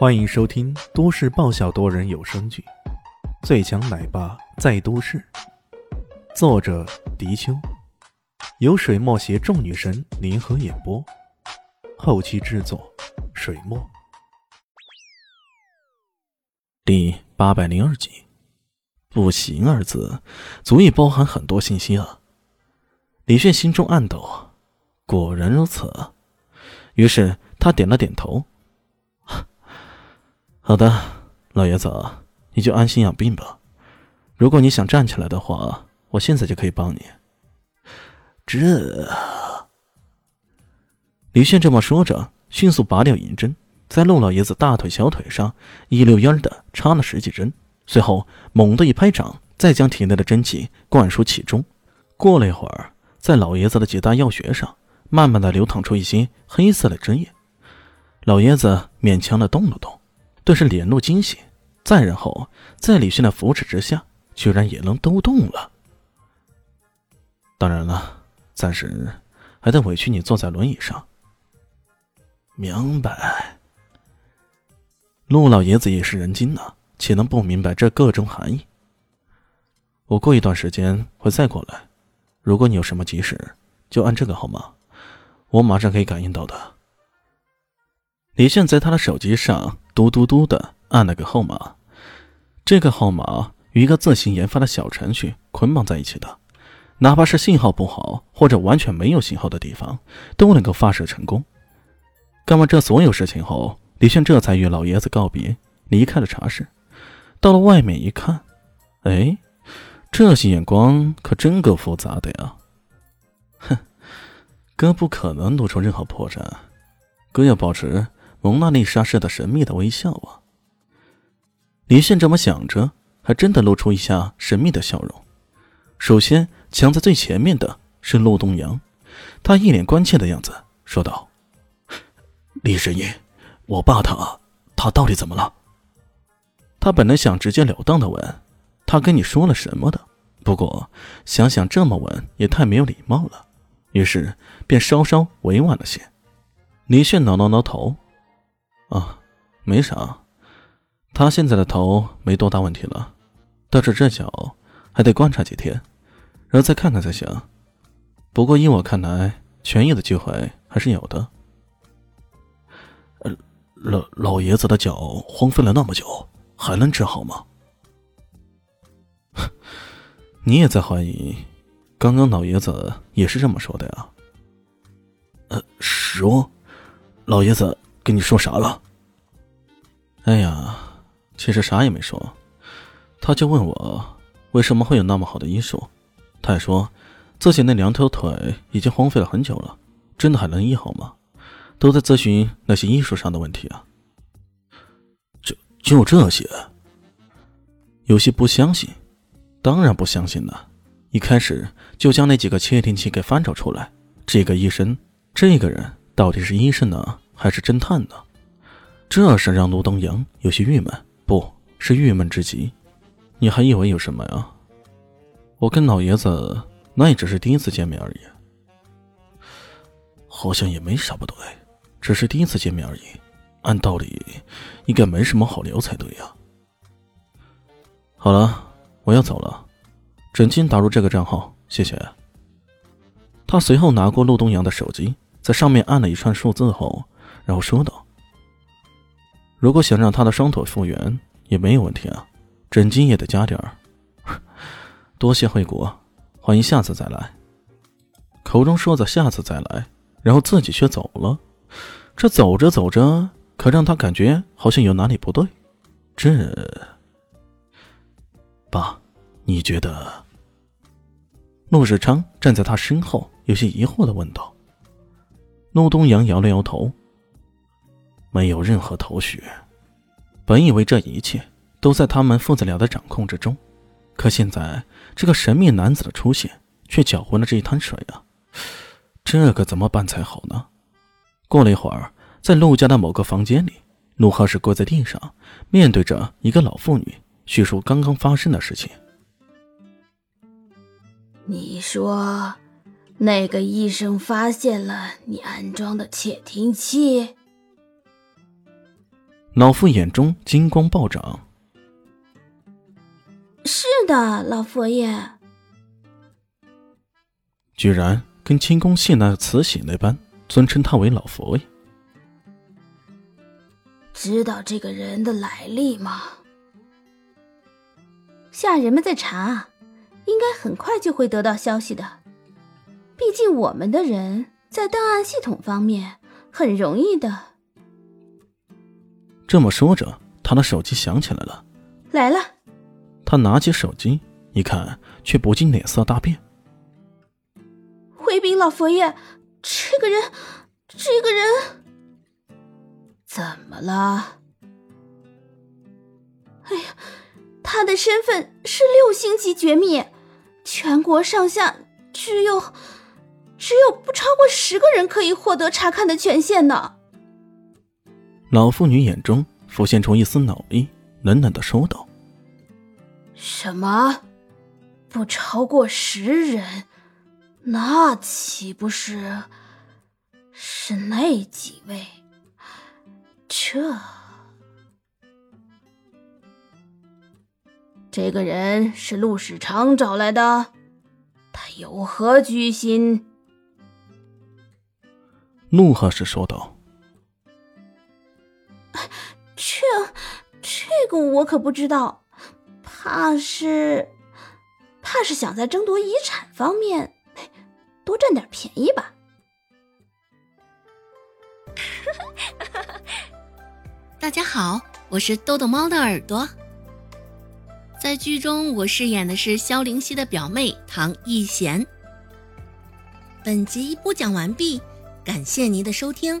欢迎收听都市爆笑多人有声剧《最强奶爸在都市》，作者：迪秋，由水墨携众女神联合演播，后期制作：水墨。第八百零二集，“不行”二字足以包含很多信息啊！李炫心中暗抖，果然如此。于是他点了点头。好的，老爷子，你就安心养病吧。如果你想站起来的话，我现在就可以帮你。这，李炫这么说着，迅速拔掉银针，在陆老爷子大腿、小腿上一溜烟的插了十几针，随后猛地一拍掌，再将体内的真气灌输其中。过了一会儿，在老爷子的几大要穴上，慢慢的流淌出一些黑色的汁液。老爷子勉强的动了动。顿时脸露惊喜，再然后，在李迅的扶持之下，居然也能都动了。当然了，暂时还得委屈你坐在轮椅上。明白。陆老爷子也是人精呐，岂能不明白这各种含义？我过一段时间会再过来，如果你有什么急事，就按这个号码，我马上可以感应到的。李炫在他的手机上嘟嘟嘟的按了个号码，这个号码与一个自行研发的小程序捆绑在一起的，哪怕是信号不好或者完全没有信号的地方，都能够发射成功。干完这所有事情后，李炫这才与老爷子告别，离开了茶室。到了外面一看，哎，这些眼光可真够复杂的呀！哼，哥不可能露出任何破绽，哥要保持。蒙娜丽莎似的神秘的微笑啊！李现这么想着，还真的露出一下神秘的笑容。首先抢在最前面的是陆东阳，他一脸关切的样子说道：“李神医，我爸他他到底怎么了？”他本来想直截了当的问：“他跟你说了什么的？”不过想想这么问也太没有礼貌了，于是便稍稍委婉了些。李炫挠挠挠头。啊，没啥，他现在的头没多大问题了，但是这脚还得观察几天，然后再看看才行。不过依我看来，痊愈的机会还是有的。呃，老老爷子的脚荒废了那么久，还能治好吗？你也在怀疑？刚刚老爷子也是这么说的呀。呃，说，老爷子。跟你说啥了？哎呀，其实啥也没说，他就问我为什么会有那么好的医术，他还说自己那两条腿已经荒废了很久了，真的还能医好吗？都在咨询那些医术上的问题啊。就就这些，有些不相信，当然不相信了。一开始就将那几个窃听器给翻找出来，这个医生，这个人到底是医生呢？还是侦探呢？这是让陆东阳有些郁闷，不是郁闷之极。你还以为有什么呀？我跟老爷子那也只是第一次见面而已。好像也没啥不对，只是第一次见面而已。按道理应该没什么好聊才对呀。好了，我要走了。准金打入这个账号，谢谢。他随后拿过陆东阳的手机，在上面按了一串数字后。然后说道：“如果想让他的双腿复原，也没有问题啊，诊金也得加点儿。多谢惠顾，欢迎下次再来。”口中说着“下次再来”，然后自己却走了。这走着走着，可让他感觉好像有哪里不对。这，爸，你觉得？陆世昌站在他身后，有些疑惑的问道。陆东阳摇了摇头。没有任何头绪。本以为这一切都在他们父子俩的掌控之中，可现在这个神秘男子的出现却搅浑了这一滩水啊！这可怎么办才好呢？过了一会儿，在陆家的某个房间里，陆浩是跪在地上，面对着一个老妇女，叙述刚刚发生的事情。你说，那个医生发现了你安装的窃听器？老妇眼中金光暴涨。是的，老佛爷。居然跟清宫戏那慈禧那般尊称他为老佛爷。知道这个人的来历吗？下人们在查，应该很快就会得到消息的。毕竟我们的人在档案系统方面很容易的。这么说着，他的手机响起来了。来了。他拿起手机一看，却不禁脸色大变。回禀老佛爷，这个人，这个人，怎么了？哎呀，他的身份是六星级绝密，全国上下只有。只有不超过十个人可以获得查看的权限呢。老妇女眼中浮现出一丝恼意，冷冷的说道：“什么？不超过十人？那岂不是是那几位？这这个人是陆世昌找来的，他有何居心？”怒喝时说道：“这这个我可不知道，怕是怕是想在争夺遗产方面多占点便宜吧。”大家好，我是豆豆猫的耳朵。在剧中，我饰演的是萧灵溪的表妹唐艺贤。本集播讲完毕。感谢您的收听，